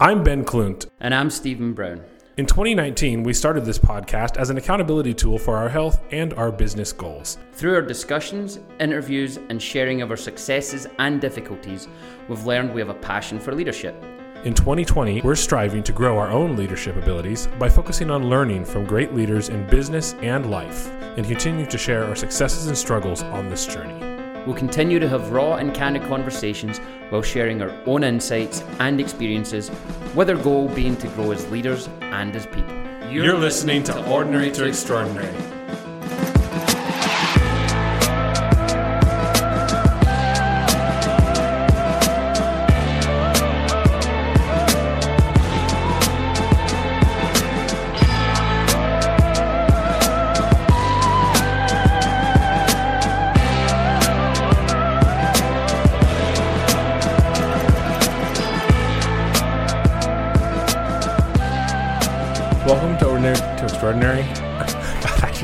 I'm Ben Klunt. And I'm Stephen Brown. In 2019, we started this podcast as an accountability tool for our health and our business goals. Through our discussions, interviews, and sharing of our successes and difficulties, we've learned we have a passion for leadership. In 2020, we're striving to grow our own leadership abilities by focusing on learning from great leaders in business and life, and continue to share our successes and struggles on this journey. We'll continue to have raw and candid conversations while sharing our own insights and experiences, with our goal being to grow as leaders and as people. You're, You're listening to Ordinary to. Extraordinary.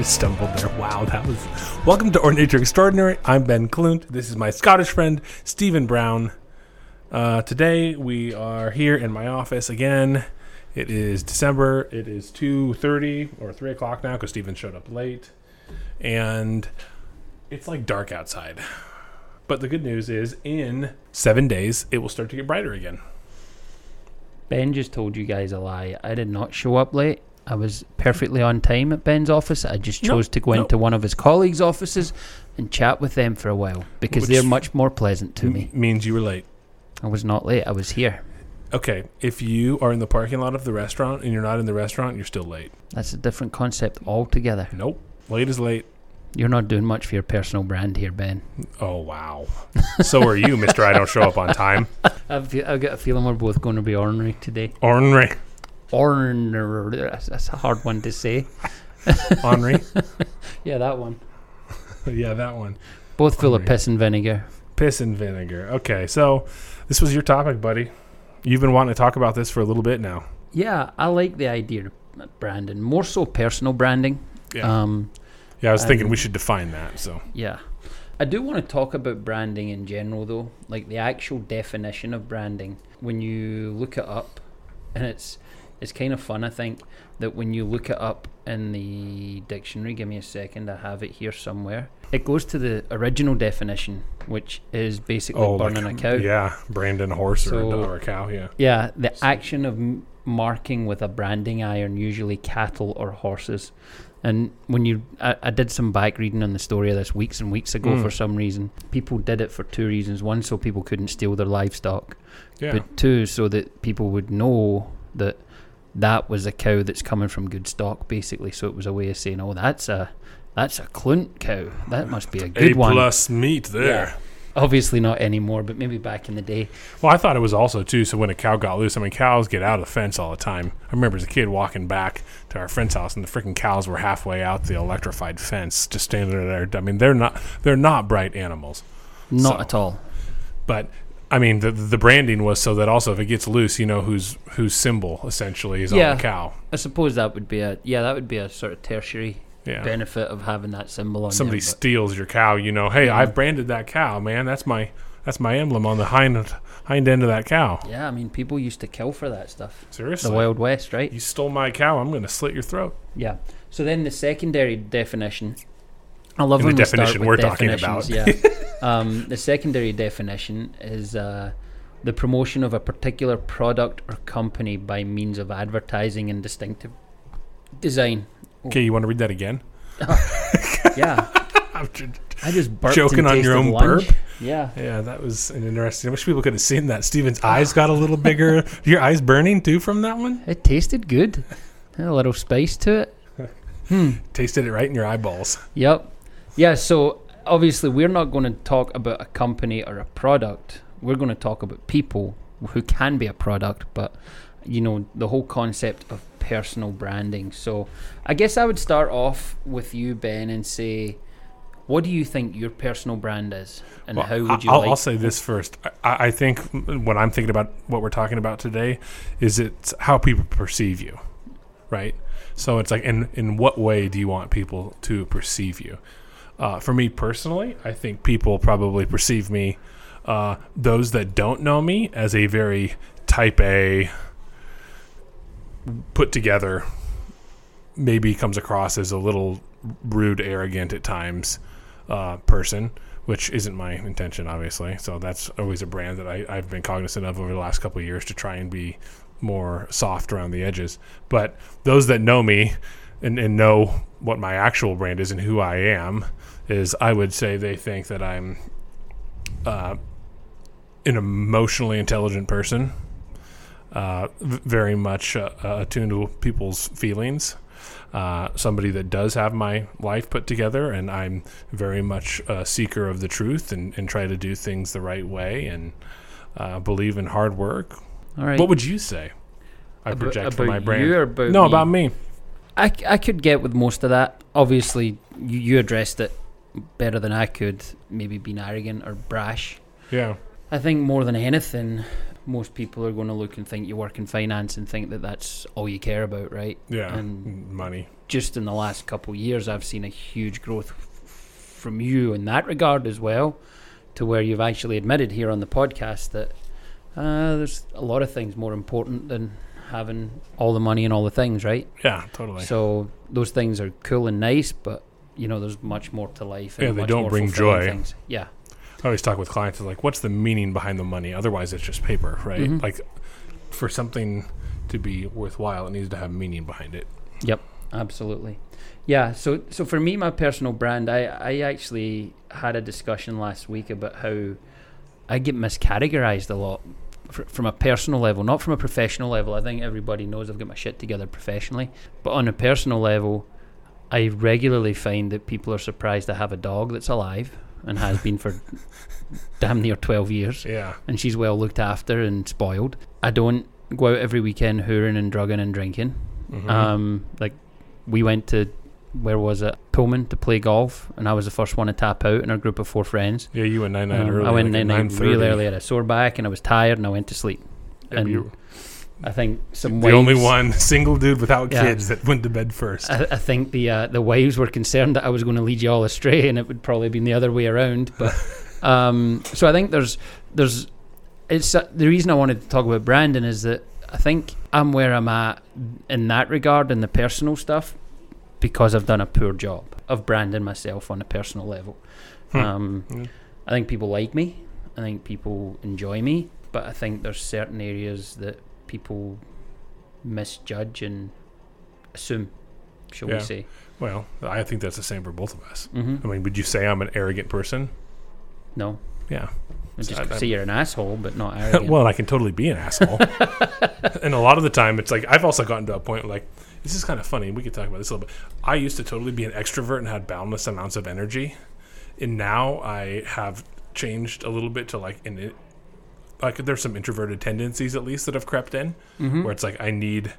Just stumbled there. Wow, that was. Welcome to to Extraordinary. I'm Ben Klunt. This is my Scottish friend, Stephen Brown. Uh, today we are here in my office again. It is December. It is 2.30 or 3 o'clock now because Stephen showed up late. And it's like dark outside. But the good news is in seven days, it will start to get brighter again. Ben just told you guys a lie. I did not show up late. I was perfectly on time at Ben's office. I just chose to go into one of his colleagues' offices and chat with them for a while because Which they're much more pleasant to me. Means you were late. I was not late. I was here. Okay, if you are in the parking lot of the restaurant and you're not in the restaurant, you're still late. That's a different concept altogether. Nope. Late is late. You're not doing much for your personal brand here, Ben. Oh wow. So are you, Mister. I don't show up on time. I've, I've got a feeling we're both going to be ornery today. Ornery. Orner. That's a hard one to say. Henri. yeah, that one. yeah, that one. Both full of piss and vinegar. Piss and vinegar. Okay, so this was your topic, buddy. You've been wanting to talk about this for a little bit now. Yeah, I like the idea of branding, more so personal branding. Yeah. Um, yeah, I was thinking we should define that. So. Yeah. I do want to talk about branding in general, though, like the actual definition of branding. When you look it up, and it's it's kind of fun, I think, that when you look it up in the dictionary, give me a second, I have it here somewhere. It goes to the original definition, which is basically oh, burning like, a cow. Yeah, branding a horse so, or, a, cow. Yeah. Yeah, the so. action of m- marking with a branding iron, usually cattle or horses. And when you, I, I, did some back reading on the story of this weeks and weeks ago mm. for some reason. People did it for two reasons: one, so people couldn't steal their livestock, yeah. but two, so that people would know that that was a cow that's coming from good stock, basically. So it was a way of saying, oh, that's a that's a Klunt cow. That must be a good a one. A plus meat there. Yeah. Obviously not anymore, but maybe back in the day. Well, I thought it was also too. So when a cow got loose, I mean, cows get out of the fence all the time. I remember as a kid walking back to our friend's house, and the freaking cows were halfway out the electrified fence, just standing there. I mean, they're not they're not bright animals. Not so, at all. But I mean, the the branding was so that also if it gets loose, you know whose whose symbol essentially is yeah, on the cow. I suppose that would be a yeah, that would be a sort of tertiary yeah. benefit of having that symbol on. Somebody steals your cow, you know. Hey, yeah. I've branded that cow, man. That's my that's my emblem on the hind hind end of that cow. Yeah, I mean, people used to kill for that stuff. Seriously, the Wild West, right? You stole my cow, I'm going to slit your throat. Yeah. So then the secondary definition I love In when the definition we are talking about. yeah. Um, the secondary definition is uh, the promotion of a particular product or company by means of advertising and distinctive design. Okay, you want to read that again? yeah. I just burped joking on your own lunch. burp. Yeah, yeah, that was an interesting. I wish people could have seen that. Steven's eyes got a little bigger. your eyes burning too from that one? It tasted good. a little spice to it. Hmm. Tasted it right in your eyeballs. Yep. Yeah, so obviously we're not going to talk about a company or a product. We're going to talk about people who can be a product, but you know, the whole concept of personal branding. So I guess I would start off with you, Ben, and say, what do you think your personal brand is, and well, how would you? I'll, like I'll say this first. I, I, think when I'm thinking about what we're talking about today, is it's how people perceive you, right? So it's like, in in what way do you want people to perceive you? Uh, for me personally, I think people probably perceive me, uh, those that don't know me, as a very type A, put together maybe comes across as a little rude, arrogant at times uh, person, which isn't my intention, obviously. So that's always a brand that I, I've been cognizant of over the last couple years to try and be more soft around the edges. But those that know me and, and know what my actual brand is and who I am, is I would say they think that I'm uh, an emotionally intelligent person, uh, very much uh, uh, attuned to people's feelings. Uh, somebody that does have my life put together, and I'm very much a seeker of the truth and, and try to do things the right way and uh, believe in hard work. All right. What would you say? I Abo- project for about my brain. you or about no, me? about me. I, I could get with most of that. Obviously, you, you addressed it better than I could. Maybe being arrogant or brash. Yeah, I think more than anything, most people are going to look and think you work in finance and think that that's all you care about, right? yeah, And- money. Just in the last couple of years, I've seen a huge growth f- from you in that regard as well, to where you've actually admitted here on the podcast that uh, there's a lot of things more important than having all the money and all the things, right? Yeah, totally. So those things are cool and nice, but you know, there's much more to life. And Yeah, they don't bring joy. Things. Yeah, I always talk with clients like, what's the meaning behind the money? Otherwise, it's just paper, right? Mhm. Like, for something to be worthwhile, it needs to have meaning behind it. Yep, absolutely. Yeah. So, so for me, my personal brand, I, I actually had a discussion last week about how I get miscategorized a lot fr- from a personal level, not from a professional level. I think everybody knows I've got my shit together professionally, but on a personal level, I regularly find that people are surprised I have a dog that's alive and has been for damn near 12 years. Yeah, and she's well looked after and spoiled. I don't go out every weekend hooring and drugging and drinking. Mhm. Um, like we went to where was it Pullman to play golf, and I was the first one to tap out in our group of four friends. yeah. You went nine nine Um, early. I went like at nine nine 9:30. real early. I had a sore back and I was tired and I went to sleep. Yeah, and you- I think some the only one single dude without Yeah. kids that went to bed first. I, I think the uh, the wives were concerned that I was going to lead you all astray, and it would probably been the other way around. But um, so I think there's there's it's uh, the reason I wanted to talk about branding is that I think I'm where I'm at in that regard in the personal stuff because I've done a poor job of branding myself on a personal level. Hmm. Um, Mm. I think people like me. I think people enjoy me, but I think there's certain areas that people misjudge and assume, shall Yeah. we say? well, I think that's the same for both of us. hmm I mean, would you say I'm an arrogant person? No, Yeah. I just I- say you're an asshole, but not arrogant. well, I can totally be an asshole. and a lot of the time, it's like I've also gotten to a point like, this is kind of funny. We could talk about this a little bit. I used to totally be an extrovert and had boundless amounts of energy, and now I have changed a little bit to like an like there's some introverted tendencies at least that have crept in, Mhm. where it's like I need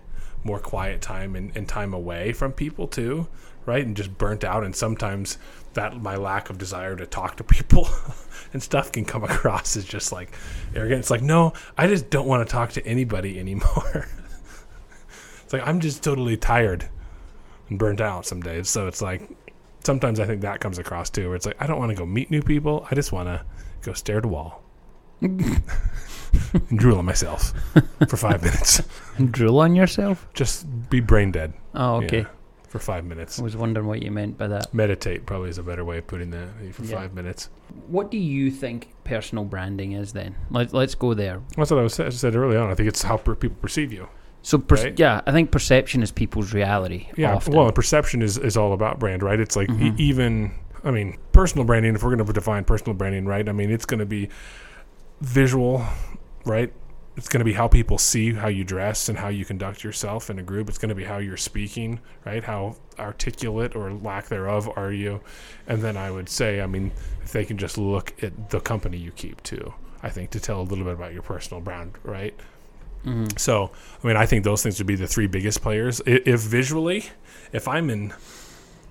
more quiet time and, and time away from people too, right? And just burnt out, and sometimes that my lack of desire to talk to people and stuff can come across as just like arrogant. It's like, no, I just don't want to talk to anybody anymore. it's like I'm just totally tired and burnt out some days. So it's like sometimes I think that comes across too, where it's like I don't want to go meet new people. I just want to go stare at a wall and drool on myself for five minutes. Drool on yourself? Just be brain dead. Oh, okay. Yeah, for five minutes. I was wondering what you meant by that. Meditate probably is a better way of putting that eh, for Yeah. five minutes. What do you think personal branding is then? Let, let's go there. That's what I was I said early on. I think it's how per- people perceive you. So, per- Right. yeah, I think perception is people's reality. Yeah. often. Well, perception is, is all about brand, right? It's like e- Mhm. even, I mean, personal branding, if we're going to define personal branding, right? I mean, it's going to be visual, right? It's going to be how people see how you dress and how you conduct yourself in a group. It's going to be how you're speaking, right? How articulate or lack thereof are you? And then I would say, I mean, if they can just look at the company you keep too, I think to tell a little bit about your personal brand, right? Mhm. So, I mean, I think those things would be the three biggest players. I- If visually, if I'm an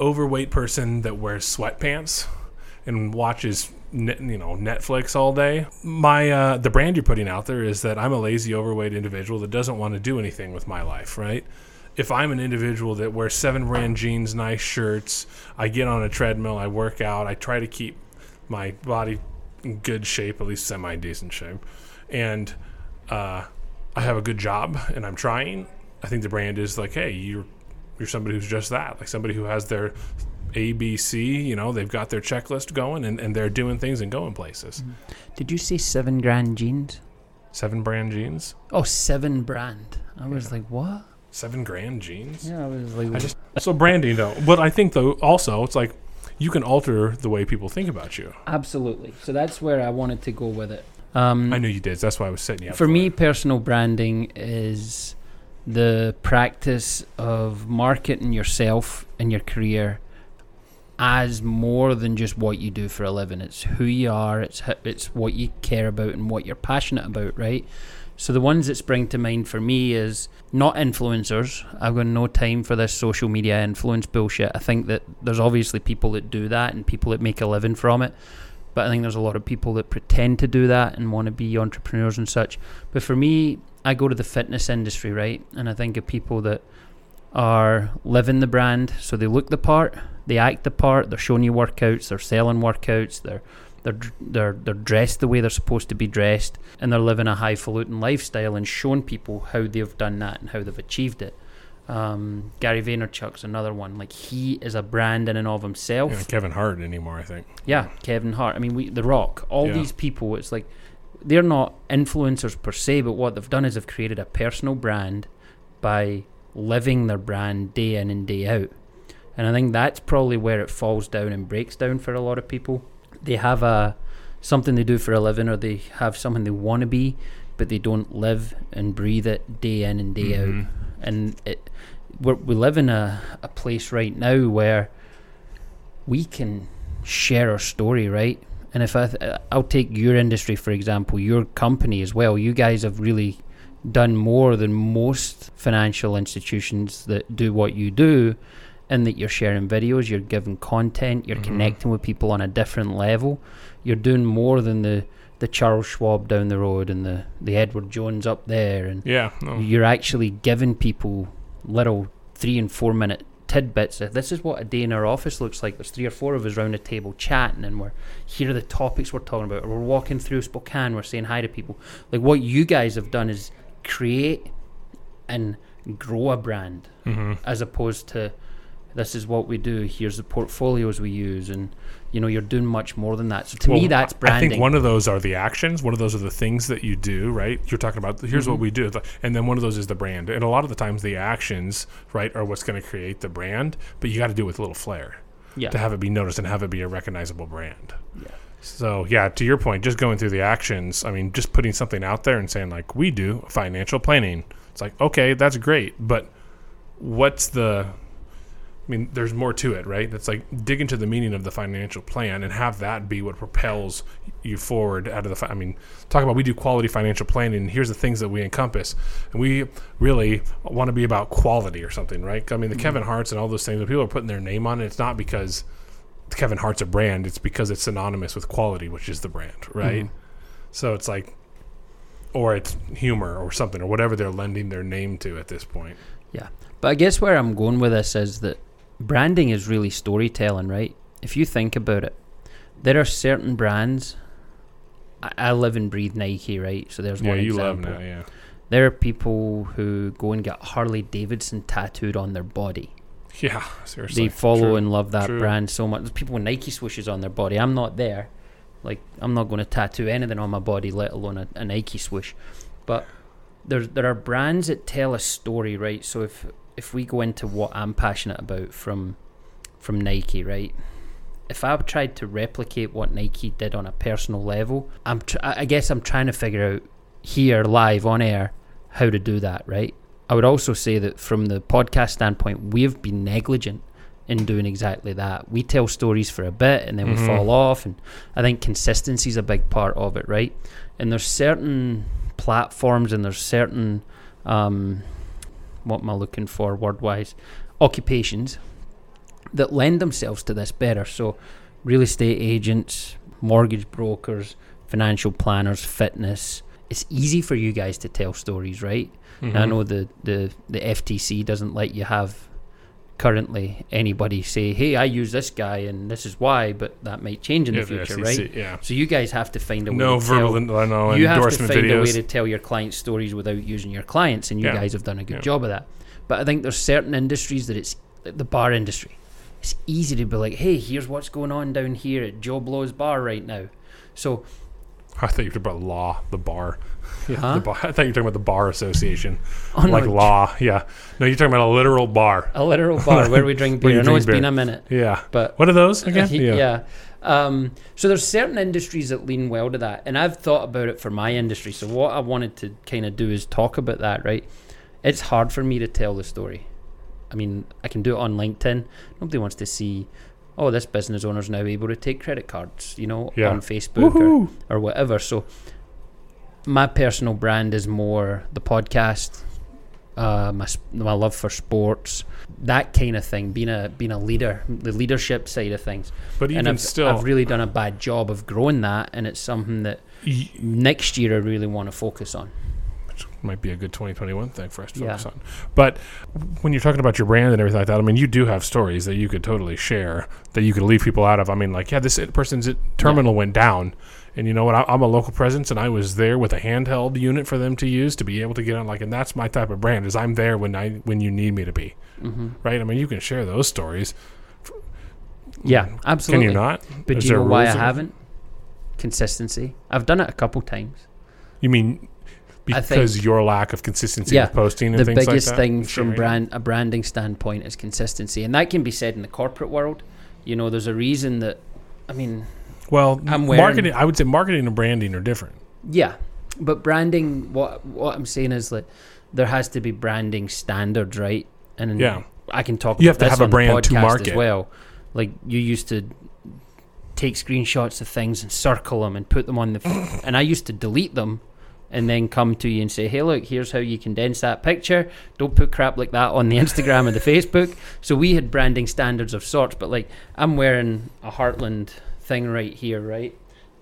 overweight person that wears sweatpants and watches, net, you know, Netflix all day, my uh, the brand you're putting out there is that I'm a lazy, overweight individual that doesn't want to do anything with my life, right? If I'm an individual that wears seven brand jeans, nice shirts, I get on a treadmill, I work out, I try to keep my body in good shape, at least semi decent shape, and uh, I have a good job and I'm trying, I think the brand is like, hey, you're you're somebody who's just that, like somebody who has their ABC, you know, they've got their checklist going and, and they're doing things and going places. Did you say seven grand jeans? Seven brand jeans, Oh, seven brand. I was like, what? seven grand jeans. Yeah, I was like, I just so branding though. But I think though also it's like you can alter the way people think about you. absolutely. So that's where I wanted to go with it. Um, I knew you did. That's why I was setting you up. for it. me, personal branding is the practice of marketing yourself and your career as more than just what you do for a living. It's who you are. It's it's what you care about and what you're passionate about, right? So the ones that spring to mind for me is not influencers. I've got no time for this social media influence bullshit. I think that there's obviously people that do that and people that make a living from it. But I think there's a lot of people that pretend to do that and want to be entrepreneurs and such. But for me, I go to the fitness industry, right? And I think of people that are living the brand, so they look the part, they act the part, they're showing you workouts, they're selling workouts, they're they're they're they're dressed the way they're supposed to be dressed, and they're living a highfalutin lifestyle and showing people how they've done that and how they've achieved it. Um, Gary Vaynerchuk's another one. Like he is a brand in and of himself. Yeah, Kevin Hart anymore. I think. Yeah, Kevin Hart. I mean, we, The Rock. All Yeah. these people. It's like they're not influencers per se, but what they've done is they've created a personal brand by living their brand day in and day out. And I think that's probably where it falls down and breaks down for a lot of people. They have a something they do for a living, or they have something they want to be, but they don't live and breathe it day in and day out Mhm. and it we're, we live in a, a place right now where we can share our story right and if I th- I'll take your industry for example your company as well you guys have really done more than most financial institutions that do what you do in that you're sharing videos you're giving content you're Mhm. connecting with people on a different level you're doing more than the the Charles Schwab down the road and the the Edward Jones up there and Yeah. No. you're actually giving people little three and four minute tidbits. This is what a day in our office looks like. There's three or four of us around a table chatting, and we're here are the topics we're talking about. Or we're walking through Spokane, we're saying hi to people. Like what you guys have done is create and grow a brand, hmm as opposed to this is what we do. Here's the portfolios we use, and you know you're doing much more than that. So to me, that's that's I think one of those are the actions. One of those are the things that you do, right? You're talking about here's what Mhm. we do, and then one of those is the brand. And a lot of the times, the actions, right, are what's going to create the brand. But you got to do it with a little flair yeah, to have it be noticed and have it be a recognizable brand. Yeah. So yeah, to your point, just going through the actions. I mean, just putting something out there and saying like we do financial planning. It's like okay, that's great, but what's the I mean, there's more to it, right? It's like dig into the meaning of the financial plan and have that be what propels you forward out of the. Fi- I mean, talk about we do quality financial planning. And here's the things that we encompass, and we really want to be about quality or something, right? I mean, the mm-hmm. Kevin Harts and all those things. When people are putting their name on it, it's not because Kevin Hart's a brand. It's because it's synonymous with quality, which is the brand, right? Mhm. So it's like, or it's humor or something or whatever they're lending their name to at this point. Yeah. But I guess where I'm going with this is that branding is really storytelling, right? If you think about it, there are certain brands. I, I live and breathe Nike, right? So there's yeah, one you example. love now, yeah. There are people who go and get Harley Davidson tattooed on their body. Yeah, seriously. They follow True. and love that True. brand so much. There's people with Nike swooshes on their body. I'm not there. Like I'm not going to tattoo anything on my body, let alone a, a Nike swoosh. But there's there are brands that tell a story, right? So if if we go into what I'm passionate about from from Nike, right? If I've tried to replicate what Nike did on a personal level, I'm tr- I guess I'm trying to figure out here live on air how to do that, right? I would also say that from the podcast standpoint, we've been negligent in doing exactly that. We tell stories for a bit and then we Mhm. fall off, and I think consistency is a big part of it, right? And there's certain platforms and there's certain um, what am I looking for word wise occupations that lend themselves to this better. So, real estate agents, mortgage brokers, financial planners, fitness. It's easy for you guys to tell stories, right? And I mm-hmm. know the, the, the FTC doesn't let you have currently anybody say, "Hey, I use this guy and this is why," but that might change in Yeah, the future, SEC, right? Yeah. So you guys have to find a way. No to verbal, tell, en- I know, you have to find a way to tell your clients stories without using your clients, and you Yeah. guys have done a good Yeah. job of that. But I think there's certain industries that it's like the bar industry. It's easy to be like, "Hey, here's what's going on down here at Joe Blow's bar right now." So I thought you were talking about law, the bar. Yeah, Huh? the bar. I thought you were talking about the bar association, Oh, like no, law. Yeah, no, you're talking about a literal bar. a literal bar where we drink beer. I know drink it's been a minute, Yeah. but What are those again? yeah. Um, so there's certain industries that lean well to that, and I've thought about it for my industry. So what I wanted to kind of do is talk about that. Right? It's hard for me to tell the story. I mean, I can do it on LinkedIn. Nobody wants to see, oh, this business owner's now able to take credit cards, you know, Yeah. on Facebook or, or whatever. So my personal brand is more the podcast, uh, my my love for sports, that kind of thing. Being a being a leader, the leadership side of things But even and I've, still, I've really done a bad job of growing that, and it's something that y- next year I really want to focus on. Which might be a good 2021 thing for us to Yeah. focus on. But when you're talking about your brand and everything like that, I mean, you do have stories that you could totally share that you could leave people out of. I mean, like, yeah, this person's terminal went down. And you know what? I, I'm a local presence, and I was there with a handheld unit for them to use to be able to get on. Like, and that's my type of brand. Is I'm there when I when you need me to be, hmm right? I mean, you can share those stories. Yeah, absolutely. Can you not? But Is do you know why I haven't? Consistency. I've done it a couple times. You mean because your lack of consistency Yeah, with posting and the things biggest like that? thing and from sharing? brand a branding standpoint is consistency, and that can be said in the corporate world. You know, there's a reason that. I mean, Well, I'm wearing- marketing. I would say marketing and branding are different. Yeah, but branding. What what I'm saying is that there has to be branding standards, right? And Yeah. I can talk. You about have to have a on the brand to podcast market. as well. Like you used to take screenshots of things and circle them and put them on the, f- and I used to delete them. And then come to you and say, "Hey, look, here's how you condense that picture. Don't put crap like that on the Instagram or the Facebook." So we had branding standards of sorts, but like I'm wearing a Heartland thing right here, right?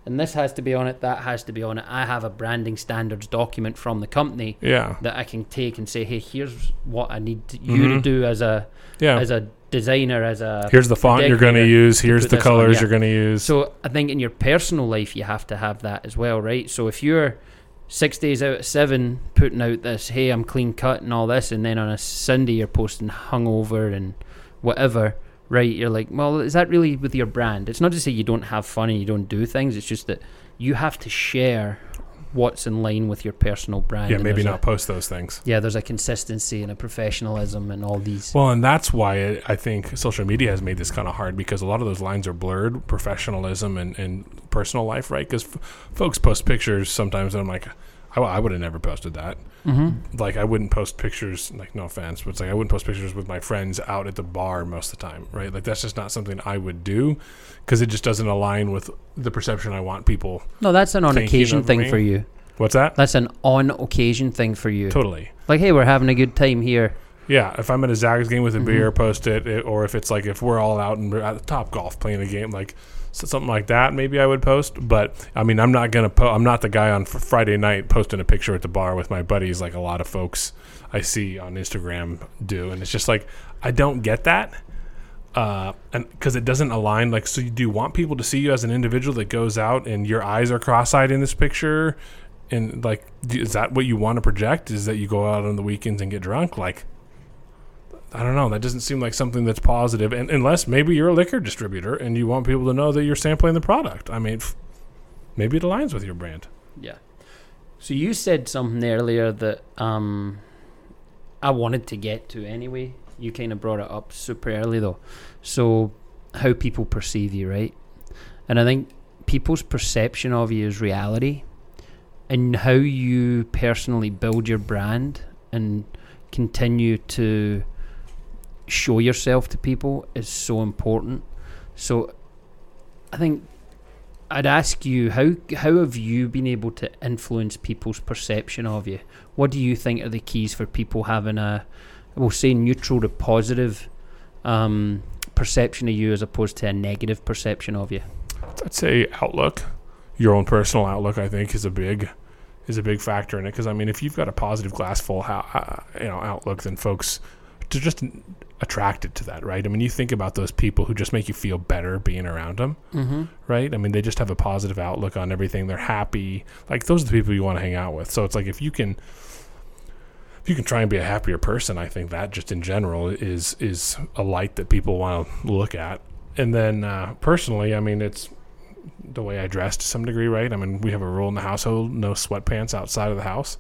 and this has to be on it, that has to be on it. I have a branding standards document from the company Yeah. that I can take and say, hey, here's what I need to, you to Mhm. do as a Yeah. as a designer, as a Here's the font you're going to use. Here's the on, colors yeah. you're going to use. so I think in your personal life you have to have that as well, right? So if you're six days out of seven putting out this, hey, I'm clean cut and all this, and then on a Sunday you're posting hungover and whatever, right? You're like, well, is that really with your brand? It's not to say you don't have fun and you don't do things. It's just that you have to share what's in line with your personal brand. yeah, maybe not A, post those things. yeah, there's a consistency and a professionalism and all these. Well, and that's why it, I think social media has made this kind of hard because a lot of those lines are blurred, professionalism and, and personal life, right? Because f- folks post pictures sometimes, and I'm like, I, I would have never posted that. mm-hmm. Like, I wouldn't post pictures, like, no offense, but it's like I wouldn't post pictures with my friends out at the bar most of the time, right? Like, that's just not something I would do because it just doesn't align with the perception I want people. No, that's an on occasion thing me. for you. What's that? That's an on occasion thing for you. Totally. Like, hey, we're having a good time here. Yeah, if I'm at a Zags game with a Mhm. beer, post it, it- or if it's like if we're all out and we're at the Top Golf playing a game, like so- something like that, maybe I would post. But I mean, I'm not gonna. Po- I'm not the guy on fr- Friday night posting a picture at the bar with my buddies, like a lot of folks I see on Instagram do, and it's just like I don't get that. Uh, and because it doesn't align, like, so you do you want people to see you as an individual that goes out and your eyes are cross-eyed in this picture, and like, is that what you want to project? Is that you go out on the weekends and get drunk? Like, I don't know. That doesn't seem like something that's positive, and unless maybe you're a liquor distributor and you want people to know that you're sampling the product. I mean, maybe it aligns with your brand. Yeah. So you said something earlier that um, I wanted to get to anyway. You kind of brought it up super early though. So how people perceive you, right? And I think people's perception of you is reality, and how you personally build your brand and continue to show yourself to people is so important. So I think I'd ask you how how have you been able to influence people's perception of you? What do you think are the keys for people having a we'll say neutral to positive um, perception of you as opposed to a negative perception of you? I'd say outlook, your own personal outlook. I think is a big is a big factor in it because I mean, if you've got a positive glass full, how, uh, you know, outlook, then folks to just attracted to that, right? I mean, you think about those people who just make you feel better being around them, Mm-hmm. right? I mean, they just have a positive outlook on everything. They're happy. Like those are the people you want to hang out with. So it's like if you can if you can try and be a happier person, I think that just in general is is a light that people want to look at. And then uh, personally, I mean, it's the way I dress to some degree, right? I mean, we have a rule in the household: no sweatpants outside of the house.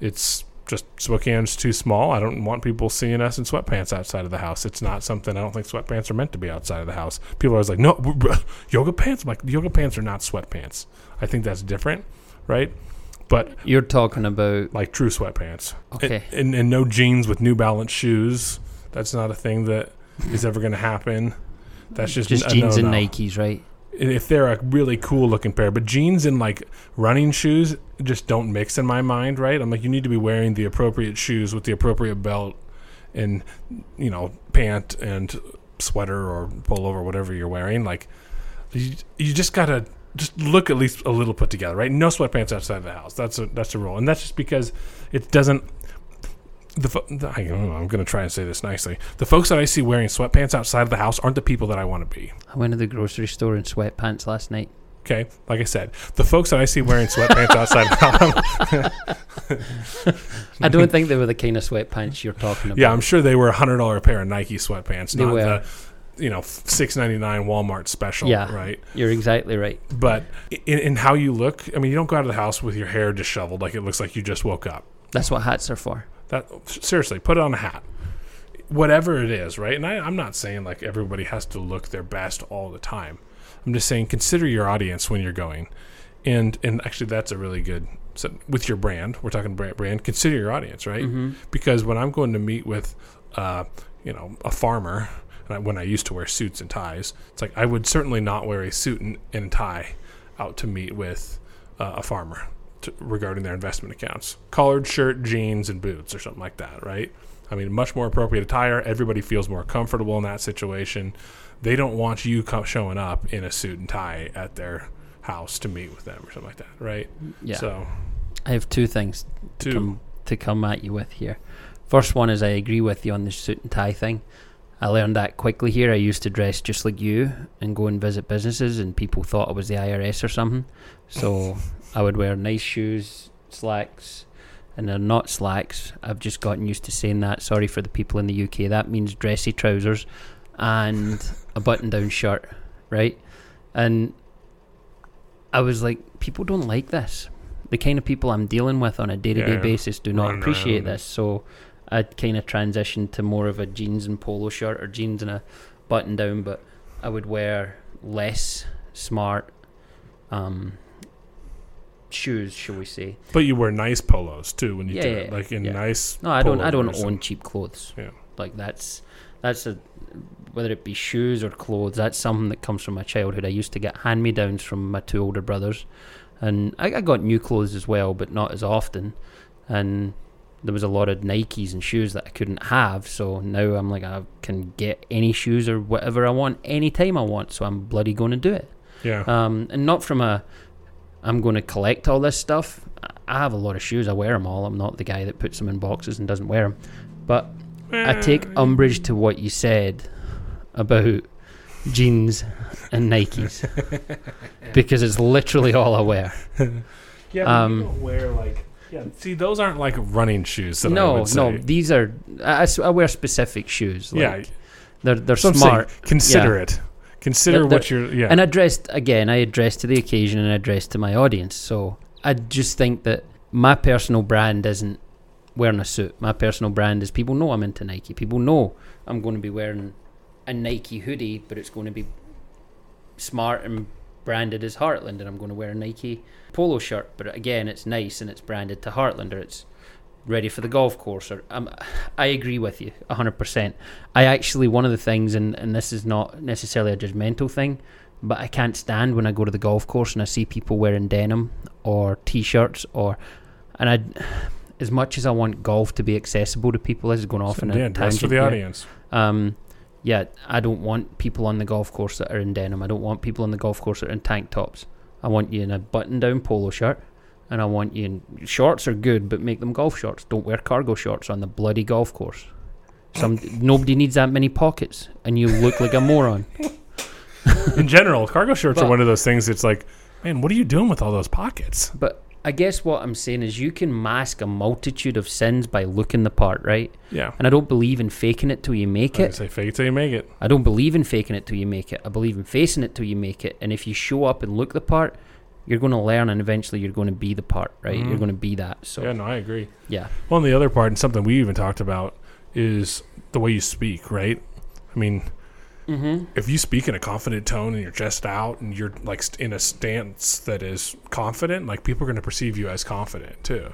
It's just Spokane's too small. I don't want people seeing us in sweatpants outside of the house. It's not something I don't think sweatpants are meant to be outside of the house. People are always like, no, yoga pants. I'm like yoga pants are not sweatpants. I think that's different, right? But You're talking about like true sweatpants. okay. And, and, and no jeans with New Balance shoes. That's not a thing that is ever going to happen. That's just, Just jeans and. Nikes, right? If they're a really cool looking pair, but jeans and like running shoes just don't mix in my mind, right? I'm like, you need to be wearing the appropriate shoes with the appropriate belt and, you know, pant and sweater or pullover, whatever you're wearing. Like, you, you just gotta just look at least a little put together, right? No sweatpants outside of the house. That's a that's a rule, and that's just because it doesn't. The, fo- the I don't know, I'm going to try and say this nicely. The folks that I see wearing sweatpants outside of the house aren't the people that I want to be. I went to the grocery store in sweatpants last night. Okay, like I said, the folks that I see wearing sweatpants outside of the house, I don't think they were the kind of sweatpants you're talking about. yeah, I'm sure they were a hundred dollar pair of Nike sweatpants, They not were. the you know six ninety nine Walmart special, Yeah. right? You're exactly right. But in, in how you look, I mean, you don't go out of the house with your hair disheveled like it looks like you just woke up. That's what hats are for. That seriously, put it on a hat. Whatever it is, right? And I, I'm not saying like everybody has to look their best all the time. I'm just saying consider your audience when you're going, and and actually that's a really good so with your brand. We're talking brand. brand consider your audience, right? Mm-hmm. Because when I'm going to meet with, uh, you know, a farmer, and I, when I used to wear suits and ties, it's like I would certainly not wear a suit and, and tie out to meet with uh, a farmer to, regarding their investment accounts. Collared shirt, jeans, and boots, or something like that, right? I mean, much more appropriate attire. Everybody feels more comfortable in that situation. They don't want you showing up in a suit and tie at their house to meet with them or something like that, right? Yeah. So, I have two things to two. come, to come at you with here. First one is I agree with you on the suit and tie thing. I learned that quickly here. I used to dress just like you and go and visit businesses, and people thought I was the IRS or something. So I would wear nice shoes, slacks, and they're not slacks. I've just gotten used to saying that. Sorry for the people in the UK. That means dressy trousers and a button down shirt, right? And I was like, people don't like this. The kind of people I'm dealing with on a day to day basis do not appreciate around. this. So I kind of transitioned to more of a jeans and polo shirt or jeans and a button down, but I would wear less smart um, shoes, shall we say? But you wear nice polos too when you Yeah, do yeah, it, like in yeah. nice. No, I don't. I don't own cheap clothes. Yeah. Like that's that's a whether it be shoes or clothes. That's something that comes from my childhood. I used to get hand me downs from my two older brothers, and I, I got new clothes as well, but not as often. And there was a lot of Nikes and shoes that I couldn't have. So now I'm like I can get any shoes or whatever I want anytime I want. So I'm bloody going to do it. Yeah. Um, and not from a, I'm going to collect all this stuff. I- I have a lot of shoes. I wear them all. I'm not the guy that puts them in boxes and doesn't wear them. But I take umbrage to what you said about jeans and Nikes because it's literally all I wear. Yeah, um, you don't wear like. Yeah, see, those aren't like running shoes. That I No, would say. no, these are. I wear specific shoes. Like, yeah, they're they're so smart. consider it. Consider They're- what you're. Yeah, And I dressed again. I addressed to the occasion and addressed to my audience. So I just think that my personal brand isn't wearing a suit. My personal brand is people know I'm into Nike. People know I'm going to be wearing a Nike hoodie, but it's going to be smart and branded as Heartland, and I'm going to wear a Nike polo shirt. But again, it's nice and it's branded to Heartland, or it's ready for the golf course. Or um, I agree with you 100%. I actually one of the things, and and this is not necessarily a judgmental thing, but I can't stand when I go to the golf course and I see people wearing denim or t-shirts or, and I. As much as I want golf to be accessible to people, this is going off So, in yeah, a dress for the audience. Um, yeah, I don't want people on the golf course that are in denim. I don't want people on the golf course that are in tank tops. I want you in a button-down polo shirt, and I want you in shorts are good, but make them golf shorts. Don't wear cargo shorts on the bloody golf course. Some nobody needs that many pockets, and you look like a moron. In general, cargo shorts are one of those things. It's like, man, what are you doing with all those pockets? But I guess what I'm saying is you can mask a multitude of sins by looking the part, right? Yeah. And I don't believe in faking it till you make I it. say fake it till you make it. I don't believe in faking it till you make it. I believe in facing it till you make it. And if you show up and look the part, you're going to learn, and eventually you're going to be the part, right? You're Mhm. going to be that. So yeah, yeah, no, I agree. Yeah. Well, and the other part, and something we even talked about, is the way you speak, right? I mean, Mm-hmm. if you speak in a confident tone and you're just out and you're like in a stance that is confident, like people are going to perceive you as confident too.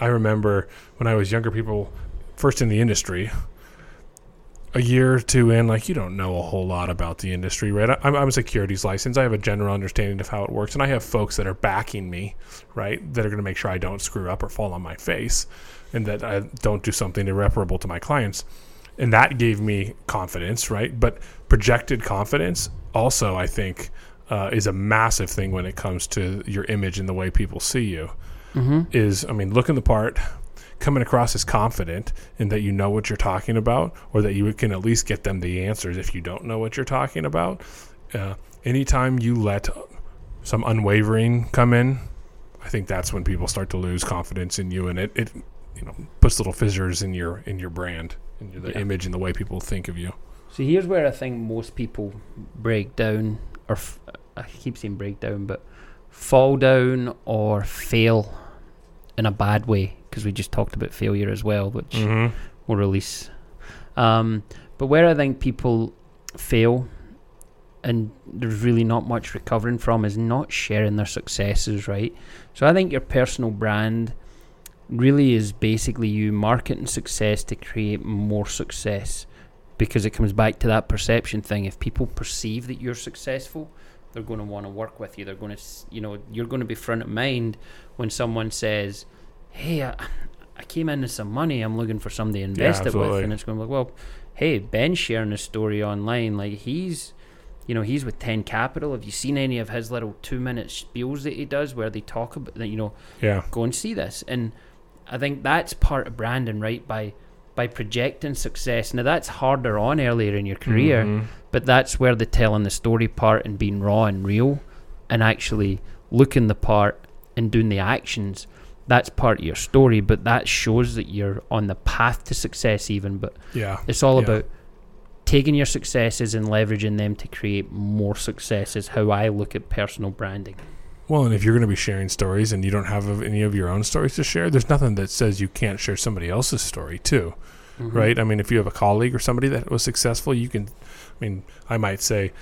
I remember when I was younger, people first in the industry, a year or two in, like you don't know a whole lot about the industry, right? I'm, I'm a securities license. I have a general understanding of how it works, and I have folks that are backing me, right? That are going to make sure I don't screw up or fall on my face, and that I don't do something irreparable to my clients. And that gave me confidence, right? But projected confidence also, I think, uh, is a massive thing when it comes to your image and the way people see you. Mm-hmm. Is I mean, looking the part, coming across as confident in that you know what you're talking about, or that you can at least get them the answers if you don't know what you're talking about. Uh, anytime you let some unwavering come in, I think that's when people start to lose confidence in you, and it, it you know puts little fissures in your in your brand, in the Yeah. image and the way people think of you. So here's where I think most people break down, or f- I keep saying break down, but fall down or fail in a bad way because we just talked about failure as well, which Mm-hmm. we'll release. Um, but where I think people fail and there's really not much recovering from is not sharing their successes, right? So I think your personal brand really is basically you marketing success to create more success because it comes back to that perception thing. If people perceive that you're successful, they're going to want to work with you. They're going to, you know, you're going to be front of mind when someone says, "Hey, I, I came into some money. I'm looking for somebody to invest it with," and it's going to be like, "Well, hey, Ben's sharing a story online. Like he's." You know, he's with 10 Capital. Have you seen any of his little two minute spiels that he does where they talk about that? You know, Yeah. go and see this. And I think that's part of branding, right? By by projecting success. Now that's harder on earlier in your career, Mhm. but that's where the telling the story part and being raw and real and actually looking the part and doing the actions. That's part of your story, but that shows that you're on the path to success even. But Yeah. it's all Yeah. about taking your successes and leveraging them to create more successes. How I look at personal branding. Well, and if you're going to be sharing stories and you don't have any of your own stories to share, there's nothing that says you can't share somebody else's story too, Mhm. right? I mean, if you have a colleague or somebody that was successful, you can. I mean, I might say,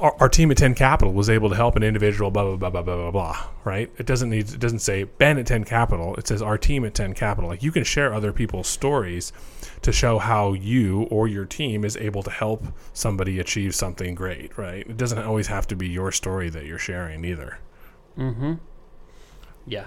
our, our team at Ten Capital was able to help an individual, blah blah blah blah blah blah blah. Right? It doesn't need. It doesn't say Ben at Ten Capital. It says our team at Ten Capital. Like you can share other people's stories to show how you or your team is able to help somebody achieve something great. Right? It doesn't always have to be your story that you're sharing either. Mm-hmm. Yeah.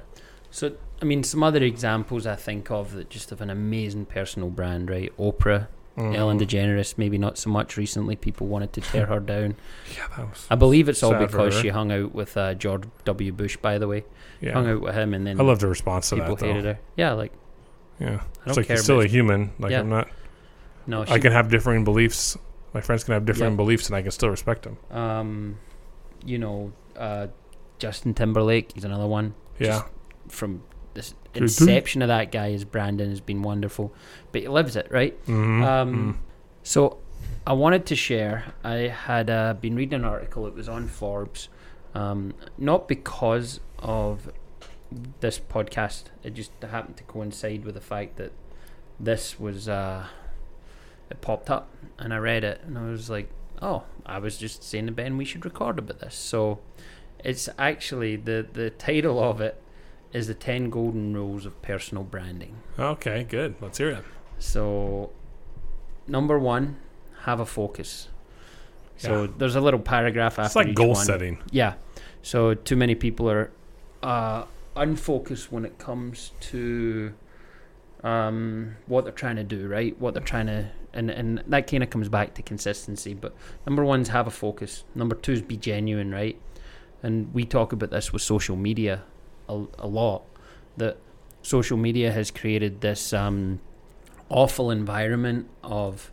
So, I mean, some other examples I think of that just have an amazing personal brand, right? Oprah, Ellen Mhm. DeGeneres, maybe not so much recently. People wanted to tear her down. Yeah, that was. I believe it's all because she hung out with uh, George W. Bush, by the way. Hung out with him, and then I loved her response to people that though. hated her. Yeah, like, Yeah, I it's like care. you're still a human. Like Yeah. I'm not. no, she, I can have differing beliefs. My friends can have differing Yeah. beliefs, and I can still respect them. um, you know, uh, Justin Timberlake, is another one. Yeah, Just from. Inception of that guy, his branding has been wonderful. But he lives it, right? mm-hmm. Um, So I wanted to share. I had uh, been reading an article. It was on Forbes, um, not because of this podcast. It just happened to coincide with the fact that this was uh, it popped up, and I read it, and I was like, "Oh, I was just saying to Ben we should record about this." So it's actually the the title of it is the ten golden rules of personal branding. okay, good. Let's hear it. So, number one, have a focus. So Yeah. there's a little paragraph after It's like goal one. setting. Yeah. So too many people are uh, unfocused when it comes to um, what they're trying to do, right? What they're trying to, and and that kind of comes back to consistency. But number one is have a focus. Number two is be genuine, right? And we talk about this with social media a, a lot. That social media has created this um, awful environment of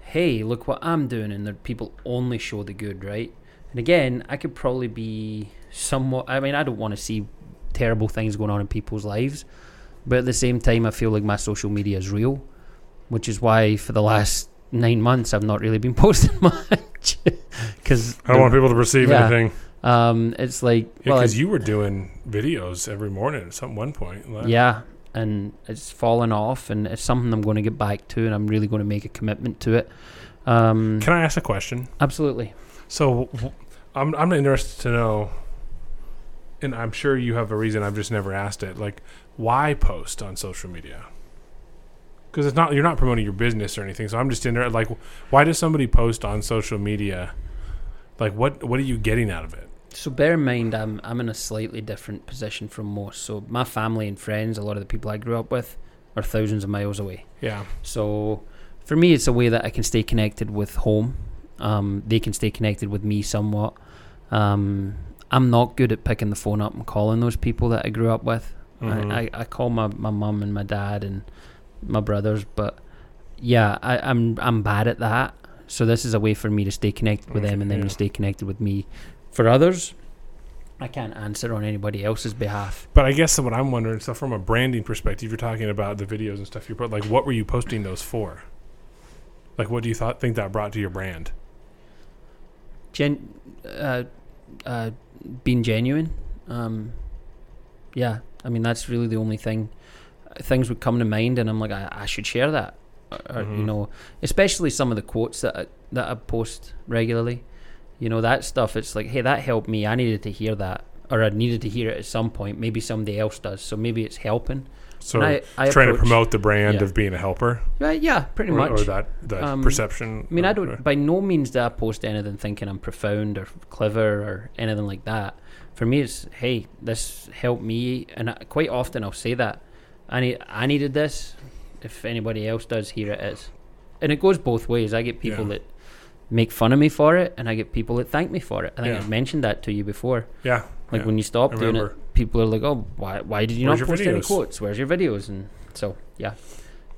hey look what i'm doing and that people only show the good right and again i could probably be somewhat i mean i don't want to see terrible things going on in people's lives but at the same time i feel like my social media is real which is why for the last nine months i've not really been posting much because I don't want people to perceive Yeah. anything. Um it's like Yeah, well, because you were doing videos every morning at some one point. like- Yeah, and it's fallen off, and it's something I'm going to get back to, and I'm really going to make a commitment to it. Um, Can I ask a question? absolutely. So, I'm I'm interested to know, and I'm sure you have a reason. I've just never asked it. Like, why post on social media? Because it's not you're not promoting your business or anything. So I'm just interested. Like, why does somebody post on social media? Like, what what are you getting out of it? So bear in mind, I'm I'm in a slightly different position from most. So my family and friends, a lot of the people I grew up with, are thousands of miles away. Yeah. So for me, it's a way that I can stay connected with home. Um, they can stay connected with me somewhat. Um, I'm not good at picking the phone up and calling those people that I grew up with. Mhm. I, I, I call my, my mum and my dad and my brothers, but yeah, I, I'm I'm bad at that. So this is a way for me to stay connected with them and them Yeah. to stay connected with me. For others, I can't answer on anybody else's behalf. But I guess what I'm wondering, so from a branding perspective, you're talking about the videos and stuff you put. Like, what were you posting those for? Like, what do you thought think that brought to your brand? Gen, uh, uh, being genuine. Um, yeah, I mean that's really the only thing. Things would come to mind, and I'm like, I, I should share that, or, or, you know, especially some of the quotes that I, that I post regularly. You know that stuff. It's like, hey, that helped me. I needed to hear that, or I needed to hear it at some point. Maybe somebody else does, so maybe it's helping. So, I, I trying to promote the brand yeah. of being a helper, Right, yeah, pretty or, much. or that that Um, perception. I mean, I don't. By no means do I post anything thinking I'm profound or clever or anything like that. For me, it's hey, this helped me, and I, quite often I'll say that I need, I needed this. If anybody else does, here it is, and it goes both ways. I get people Yeah. that make fun of me for it, and I get people that thank me for it. I think Yeah. I've mentioned that to you before. Yeah, Like yeah. when you stop doing it, people are like, "Oh, why? Why did you Where's not post any quotes? Where's your videos?" And so yeah,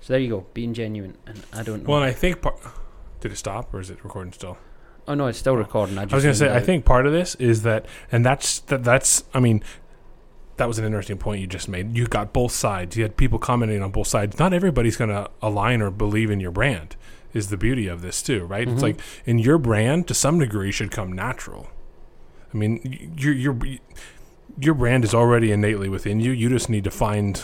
so there you go, being genuine. And I don't know. Well, and I think part. Did it stop or is it recording still? oh no, it's still recording. I, just I was gonna say, I think part of this is that, and that's that, that's. I mean, that was an interesting point you just made. You got both sides. You had people commenting on both sides. Not everybody's gonna align or believe in your brand. Is the beauty of this too, right? It's Mhm. like in your brand, to some degree, should come natural. I mean, your your your brand is already innately within you. You just need to find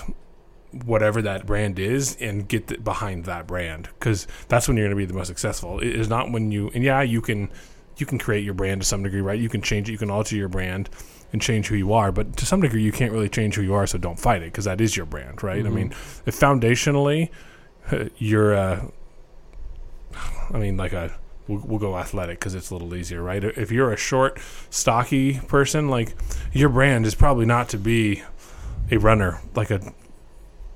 whatever that brand is and get th- behind that brand because that's when you're going to be the most successful. It is not when you and yeah, you can you can create your brand to some degree, right? You can change it, you can alter your brand and change who you are, but to some degree, you can't really change who you are. So don't fight it because that is your brand, right? I Mhm. mean, if foundationally you're, uh, I mean, like a we'll, we'll go athletic because it's a little easier, right? If you're a short, stocky person, like your brand is probably not to be a runner, like a.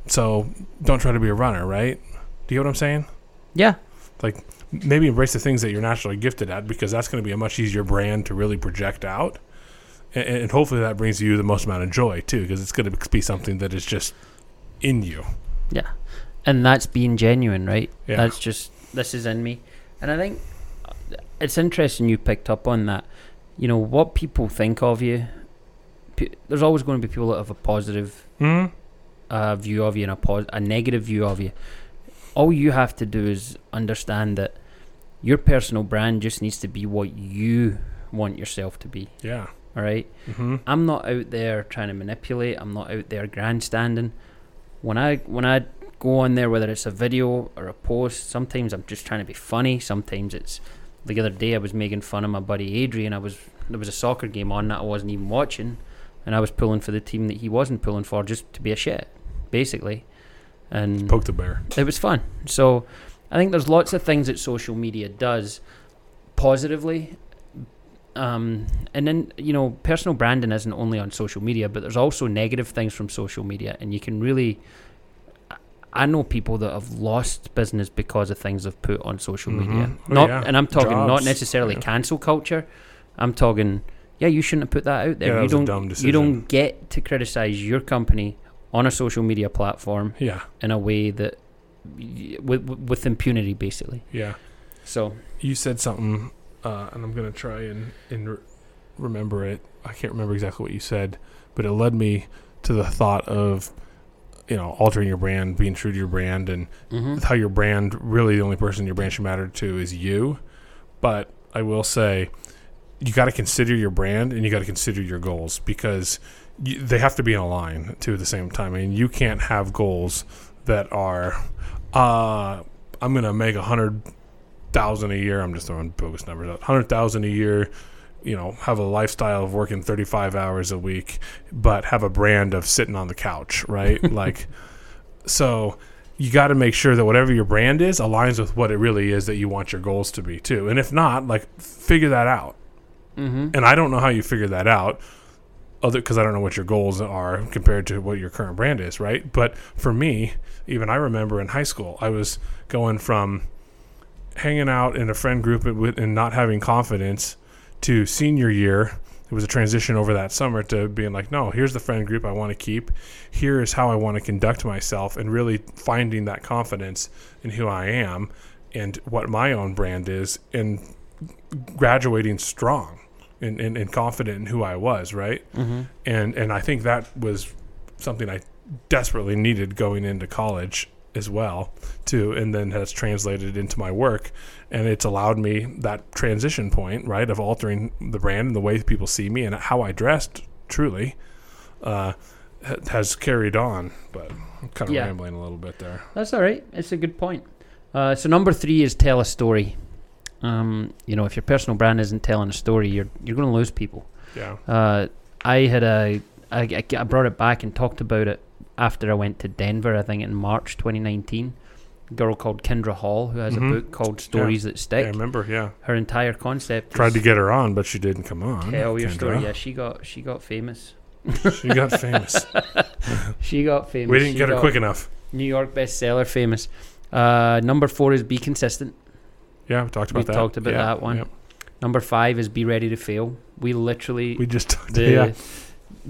So don't try to be a runner, right? Do you get what I'm saying? yeah, Like maybe embrace the things that you're naturally gifted at because that's going to be a much easier brand to really project out and, and hopefully that brings you the most amount of joy too because it's going to be something that is just in you Yeah. And that's being genuine, right? Yeah. That's just, this is in me. And I think it's interesting you picked up on that. You know, what people think of you, pe- there's always going to be people that have a positive hmm uh, view of you and a, pos- a negative view of you. All you have to do is understand that your personal brand just needs to be what you want yourself to be. yeah All right. hmm I'm not out there trying to manipulate. I'm not out there grandstanding. When I when I go on there, whether it's a video or a post, sometimes I'm just trying to be funny. Sometimes it's the other day I was making fun of my buddy Adrian. I was there was a soccer game on that I wasn't even watching, and I was pulling for the team that he wasn't pulling for just to be a shit, basically. And poke the bear it was fun. So I think there's lots of things that social media does positively. Um, and then, you know, personal branding isn't only on social media, but there's also negative things from social media. And you can really. I- know people that have lost business because of things they've put on social media. Mhm. Oh, Not, yeah. and I'm talking not necessarily yeah. cancel culture. I'm talking, yeah, you shouldn't have put that out there. Yeah, you don't. you don't get to criticize your company on a social media platform yeah in a way that with, with impunity, basically. Yeah. So You said something, uh, and I'm gonna try and and re- remember it. I can't remember exactly what you said, but it led me to the thought of, you know, altering your brand, being true to your brand, and mhm. how your brand really the only person your brand should matter to is you. But I will say, you got to consider your brand and you got to consider your goals because you, they have to be in a line too at the same time. I mean, you can't have goals that are, uh, I'm gonna make a hundred thousand a year. I'm just throwing bogus numbers out. Hundred thousand a year. You know, have a lifestyle of working 35 hours a week, but have a brand of sitting on the couch, right? like, so you got to make sure that whatever your brand is aligns with what it really is that you want your goals to be too. And if not, like figure that out. Mm-hmm. And I don't know how you figure that out, other because I don't know what your goals are compared to what your current brand is, right? But for me, even I remember in high school, I was going from hanging out in a friend group and and not having confidence to senior year. It was a transition over that summer to being like, no, here's the friend group I want to keep. Here is how I want to conduct myself, and really finding that confidence in who I am and what my own brand is, and graduating strong and, and, and confident in who I was, right? Mm-hmm. And and I think that was something I desperately needed going into college as well too and then has translated into my work and it's allowed me that transition point right of altering the brand and the way people see me and how I dressed truly uh, has carried on but I'm kind of Yeah. rambling a little bit there That's all right. It's a good point. Uh, so number three is tell a story. Um, you know, if your personal brand isn't telling a story, you're you're going to lose people. yeah Uh, I had a I, I I brought it back and talked about it after I went to Denver. I think in March 2019. A girl called Kindra Hall who has Mhm. a book called Stories That yeah, I remember yeah Her entire concept tried to get her on but she didn't come on tell your story. Yeah, she got she got famous. she got famous She got famous. we didn't She get her quick enough New York bestseller famous. Uh, number four is be consistent. yeah we talked about We that talked about Yeah, that one. yep. Number five is be ready to fail. We literally we just talked the yeah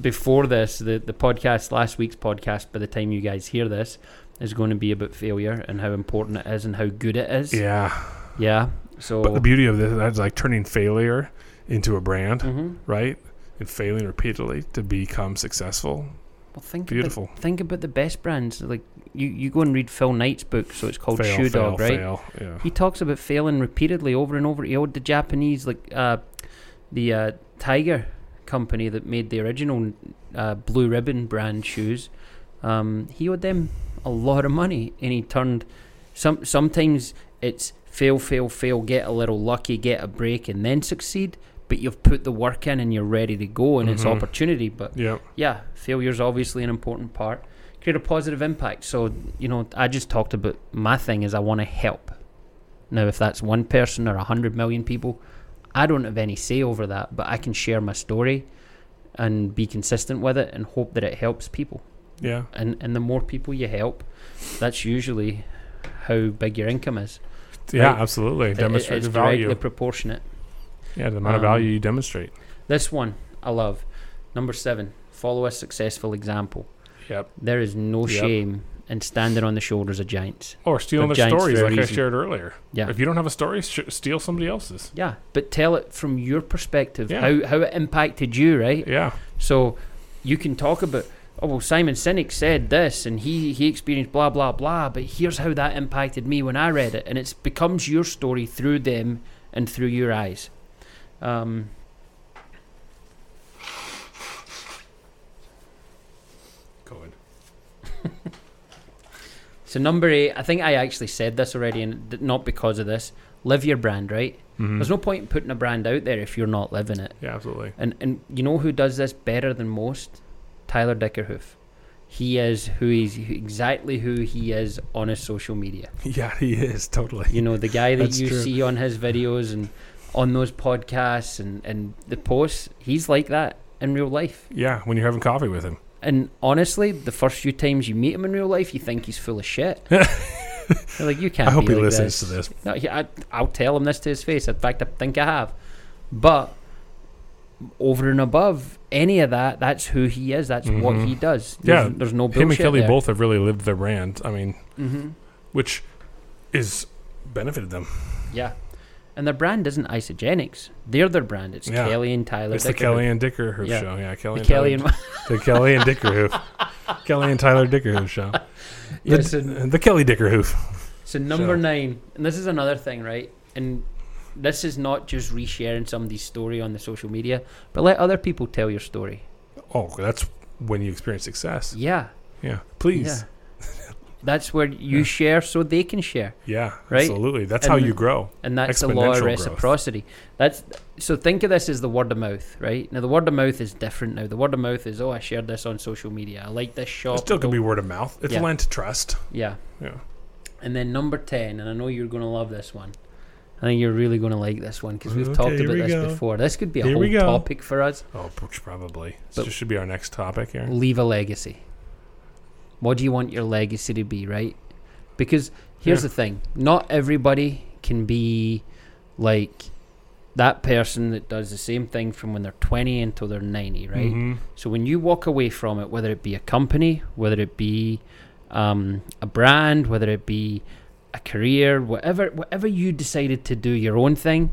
before this the the podcast last week's podcast. By the time you guys hear this, is going to be about failure and how important it is and how good it is. yeah Yeah. So. But the beauty of this is like turning failure into a brand, Mhm. right? And failing repeatedly to become successful. Well, think Beautiful. About, think about the best brands. Like you, you go and read Phil Knight's book. So it's called fail, Shoe fail, Dog, right? fail. Yeah. He talks about failing repeatedly over and over. He owed the Japanese, like uh, the uh, Tiger company that made the original uh, Blue Ribbon brand shoes. Um, he owed them a lot of money, and he turned. Some sometimes it's fail, fail, fail, get a little lucky, get a break, and then succeed. But you've put the work in, and you're ready to go, and it's Mhm. opportunity. But Yeah. yeah, failure's obviously an important part. Create a positive impact. So, you know, I just talked about my thing is I want to help. Now, if that's one person or a hundred million people, I don't have any say over that, but I can share my story and be consistent with it and hope that it helps people. Yeah. And and the more people you help, that's usually how big your income is. Yeah, Right. absolutely. It- Demonstrate it's the value. directly proportionate. Yeah, the amount of Um, value you demonstrate. This one I love. Number seven, follow a successful example. Yep. There is no Yep. shame in standing on the shoulders of giants. Or stealing the their stories like I shared earlier. Yeah. If you don't have a story, sh- steal somebody else's. Yeah, but tell it from your perspective, Yeah. how how it impacted you, right? Yeah. So you can talk about, oh well, Simon Sinek said this, and he he experienced blah blah blah, but here's how that impacted me when I read it, and it becomes your story through them and through your eyes. Um, Go ahead. so number eight, I think I actually said this already, and not because of this. Live your brand, right? Mhm. There's no point in putting a brand out there if you're not living it. Yeah, absolutely. And and you know who does this better than most? Tyler Dickerhoof. He is who he's exactly who he is on his social media. Yeah, he is totally. You know, the guy that you true. see on his videos and on those podcasts and, and the posts, he's like that in real life. Yeah, when you're having coffee with him. And honestly, the first few times you meet him in real life, you think he's full of shit. Like you can't. I hope he like listens this. to this. No, he, I, I'll tell him this to his face. In fact, I think I have. But over and above any of that, that's who he is. That's what Mhm. he does. Yeah, There's, there's no bullshit Him and Kelly there. both have really lived their brand. I mean, hmm which is benefited them. Yeah. And their brand isn't Isagenix. They're their brand. It's Yeah. Kelly and Tyler. It's the Kelly and Dickerhoof Yeah. show. Yeah, Kelly The and Kelly Tyler, and the Kelly and Dickerhoof. Kelly and Tyler Dickerhoof show. yeah, The, so, the Kelly Dickerhoof. so number show. nine, and this is another thing, right? And this is not just resharing somebody's story on the social media, but let other people tell your story. Oh, that's when you experience success. Yeah, Yeah, please. yeah. That's where you Yeah. share so they can share. Yeah, Right? absolutely. That's And how you grow. and that's the law of growth. reciprocity. That's so think of this as the word of mouth, right? Now the word of mouth is different now. The word of mouth is oh I shared this on social media. I like this shop. It still could Go- be oh. word of mouth. It's Yeah. lent to trust. yeah. Yeah. And then number ten, and I know you're going to love this one. I think you're really going to like this one because we've Okay, talked about we this go. before. This could be a Here whole topic for us. Oh, probably. But- this should be our next topic here. Leave a legacy. What do you want your legacy to be, right? Because here's Yeah. the thing: not everybody can be like that person that does the same thing from when they're 20 until they're 90, right? Mhm. So when you walk away from it, whether it be a company, whether it be um, a brand, whether it be a career, whatever, whatever you decided to do your own thing,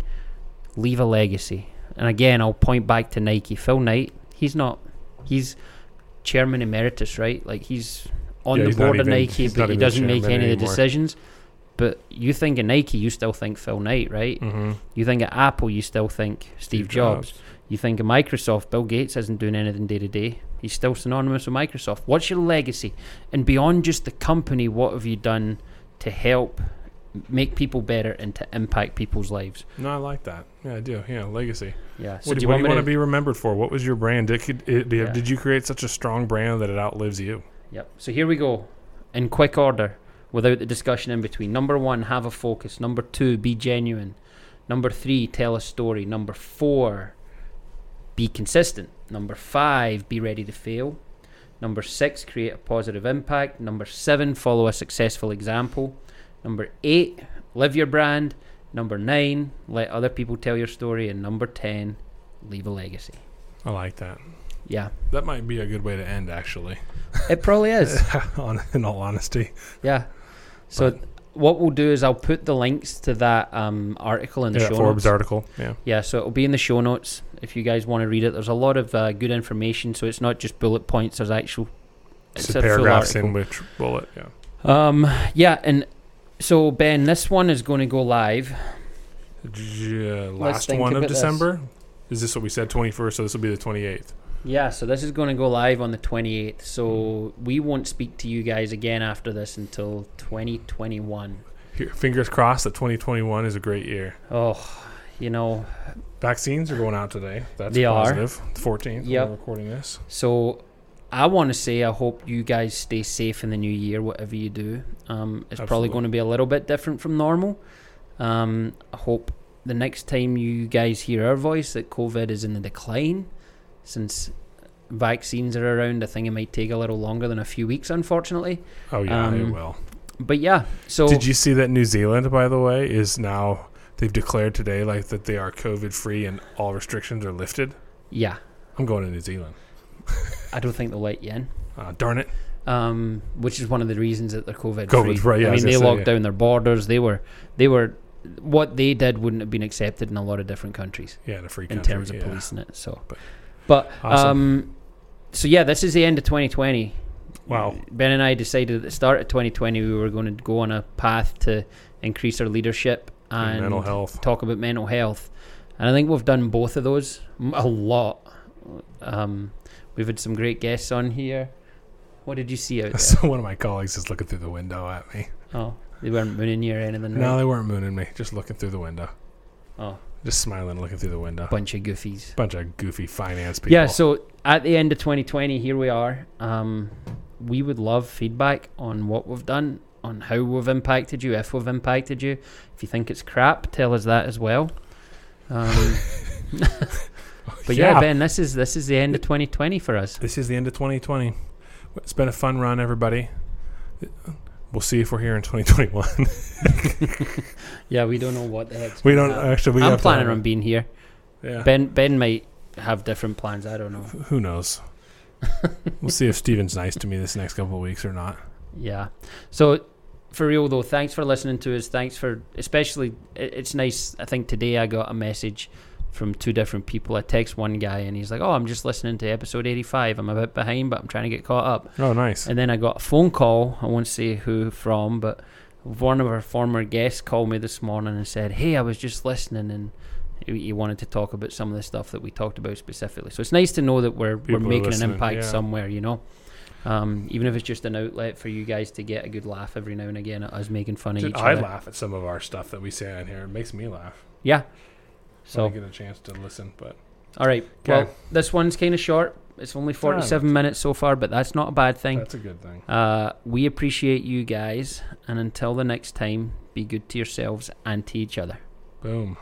leave a legacy. And again, I'll point back to Nike. Phil Knight, he's not, he's chairman emeritus, right? Like he's on Yeah, the board of Nike, but he doesn't make any of the decisions. But you think of Nike, you still think Phil Knight, right? Mhm. You think of Apple, you still think Steve, Jobs. You think of Microsoft, Bill Gates isn't doing anything day to day. He's still synonymous with Microsoft. What's your legacy? And beyond just the company, what have you done to help make people better and to impact people's lives? No, I like that. Yeah, I do. Yeah, legacy. Yeah. So what do you what want do you want to? to be remembered for? What was your brand? Did, it, did, Yeah. did you create such a strong brand that it outlives you? Yep. So here we go, in quick order, without the discussion in between. Number one, have a focus. Number two, be genuine. Number three, tell a story. Number four, be consistent. Number five, be ready to fail. Number six, create a positive impact. Number seven, follow a successful example. Number eight, live your brand. Number nine, let other people tell your story. And number 10, leave a legacy. I like that. Yeah, That might be a good way to end, actually. it probably is. In all honesty. Yeah. So But- what we'll do is I'll put the links to that um, article in the Yeah, show Forbes notes. article. Yeah. Yeah, so it'll be in the show notes if you guys want to read it. There's a lot of uh, good information, so it's not just bullet points. There's actual it's It's a paragraphs in which bullet. Yeah. Um, yeah, and so Ben, this one is going to go live. Uh, last think one of about this. December. Is this what we said? 21st. So this will be the 28th. Yeah, so this is going to go live on the 28th. So we won't speak to you guys again after this until 2021. Here, fingers crossed that 2021 is a great year. Oh, you know, Vaccines are going out today. That's They are. positive. The 14th. Yep. We're recording this. So I want to say I hope you guys stay safe in the new year, whatever you do. Um, it's probably going to be a little bit different from normal. Um, I hope the next time you guys hear our voice that COVID is in the decline. Since vaccines are around, I think it might take a little longer than a few weeks, unfortunately. Oh yeah, it Um, will. But yeah, so Did you see that New Zealand, by the way, is now they've declared today like that they are COVID free and all restrictions are lifted? yeah, I'm going to New Zealand. I don't think they'll let you in. Uh, darn it! um, which is one of the reasons that they're COVID, COVID, free. right, yeah, I I was mean, they gonna say, locked yeah. down their borders. They were, they were, what they did wouldn't have been accepted in a lot of different countries Yeah, in a free in country. terms of yeah. policing it. So, But- but, Awesome. um, so yeah, this is the end of 2020. Wow. Ben and I decided at the start of 2020 we were going to go on a path to increase our leadership and mental health. talk about mental health. And I think we've done both of those m- a lot. Um, we've had some great guests on here. What did you see out there? So one of my colleagues is looking through the window at me. Oh, they weren't mooning you or anything. No, right? they weren't mooning me. Just looking through the window. Oh, Just smiling, and looking through the window. bunch of goofies. Bunch of goofy finance people. Yeah, so at the end of 2020, here we are. Um, we would love feedback on what we've done, on how we've impacted you, if we've impacted you. If you think it's crap, tell us that as well. Um, but yeah. Ben, this is this is the end of 2020 for us. This is the end of 2020. It's been a fun run, everybody. We'll see if we're here in 2021. Yeah, we don't know what the heck. we don't actually. We I'm planning on being here. Yeah. Ben Ben might have different plans. I don't know. Who knows? we'll see if Steven's nice to me this next couple of weeks or not. Yeah. So for real though, thanks for listening to us. Thanks for, especially, it's nice. I think today I got a message from two different people. I text one guy and he's like, "Oh, I'm just listening to episode 85. I'm a bit behind, but I'm trying to get caught up." Oh, nice. And then I got a phone call. I won't say who from, but one of our former guests called me this morning and said, "Hey, I was just listening and." he- wanted to talk about some of the stuff that we talked about specifically. So it's nice to know that we're People we're making an impact yeah. somewhere, you know. Um, even if it's just an outlet for you guys to get a good laugh every now and again at us making fun of Dude, each I other. laugh at some of our stuff that we say on here. It makes me laugh. Yeah. So I get a chance to listen, but all right. Okay. Well, this one's kind of short. It's only right. 47 minutes so far, but that's not a bad thing. that's a good thing. Uh, we appreciate you guys, and until the next time, be good to yourselves and to each other. Boom.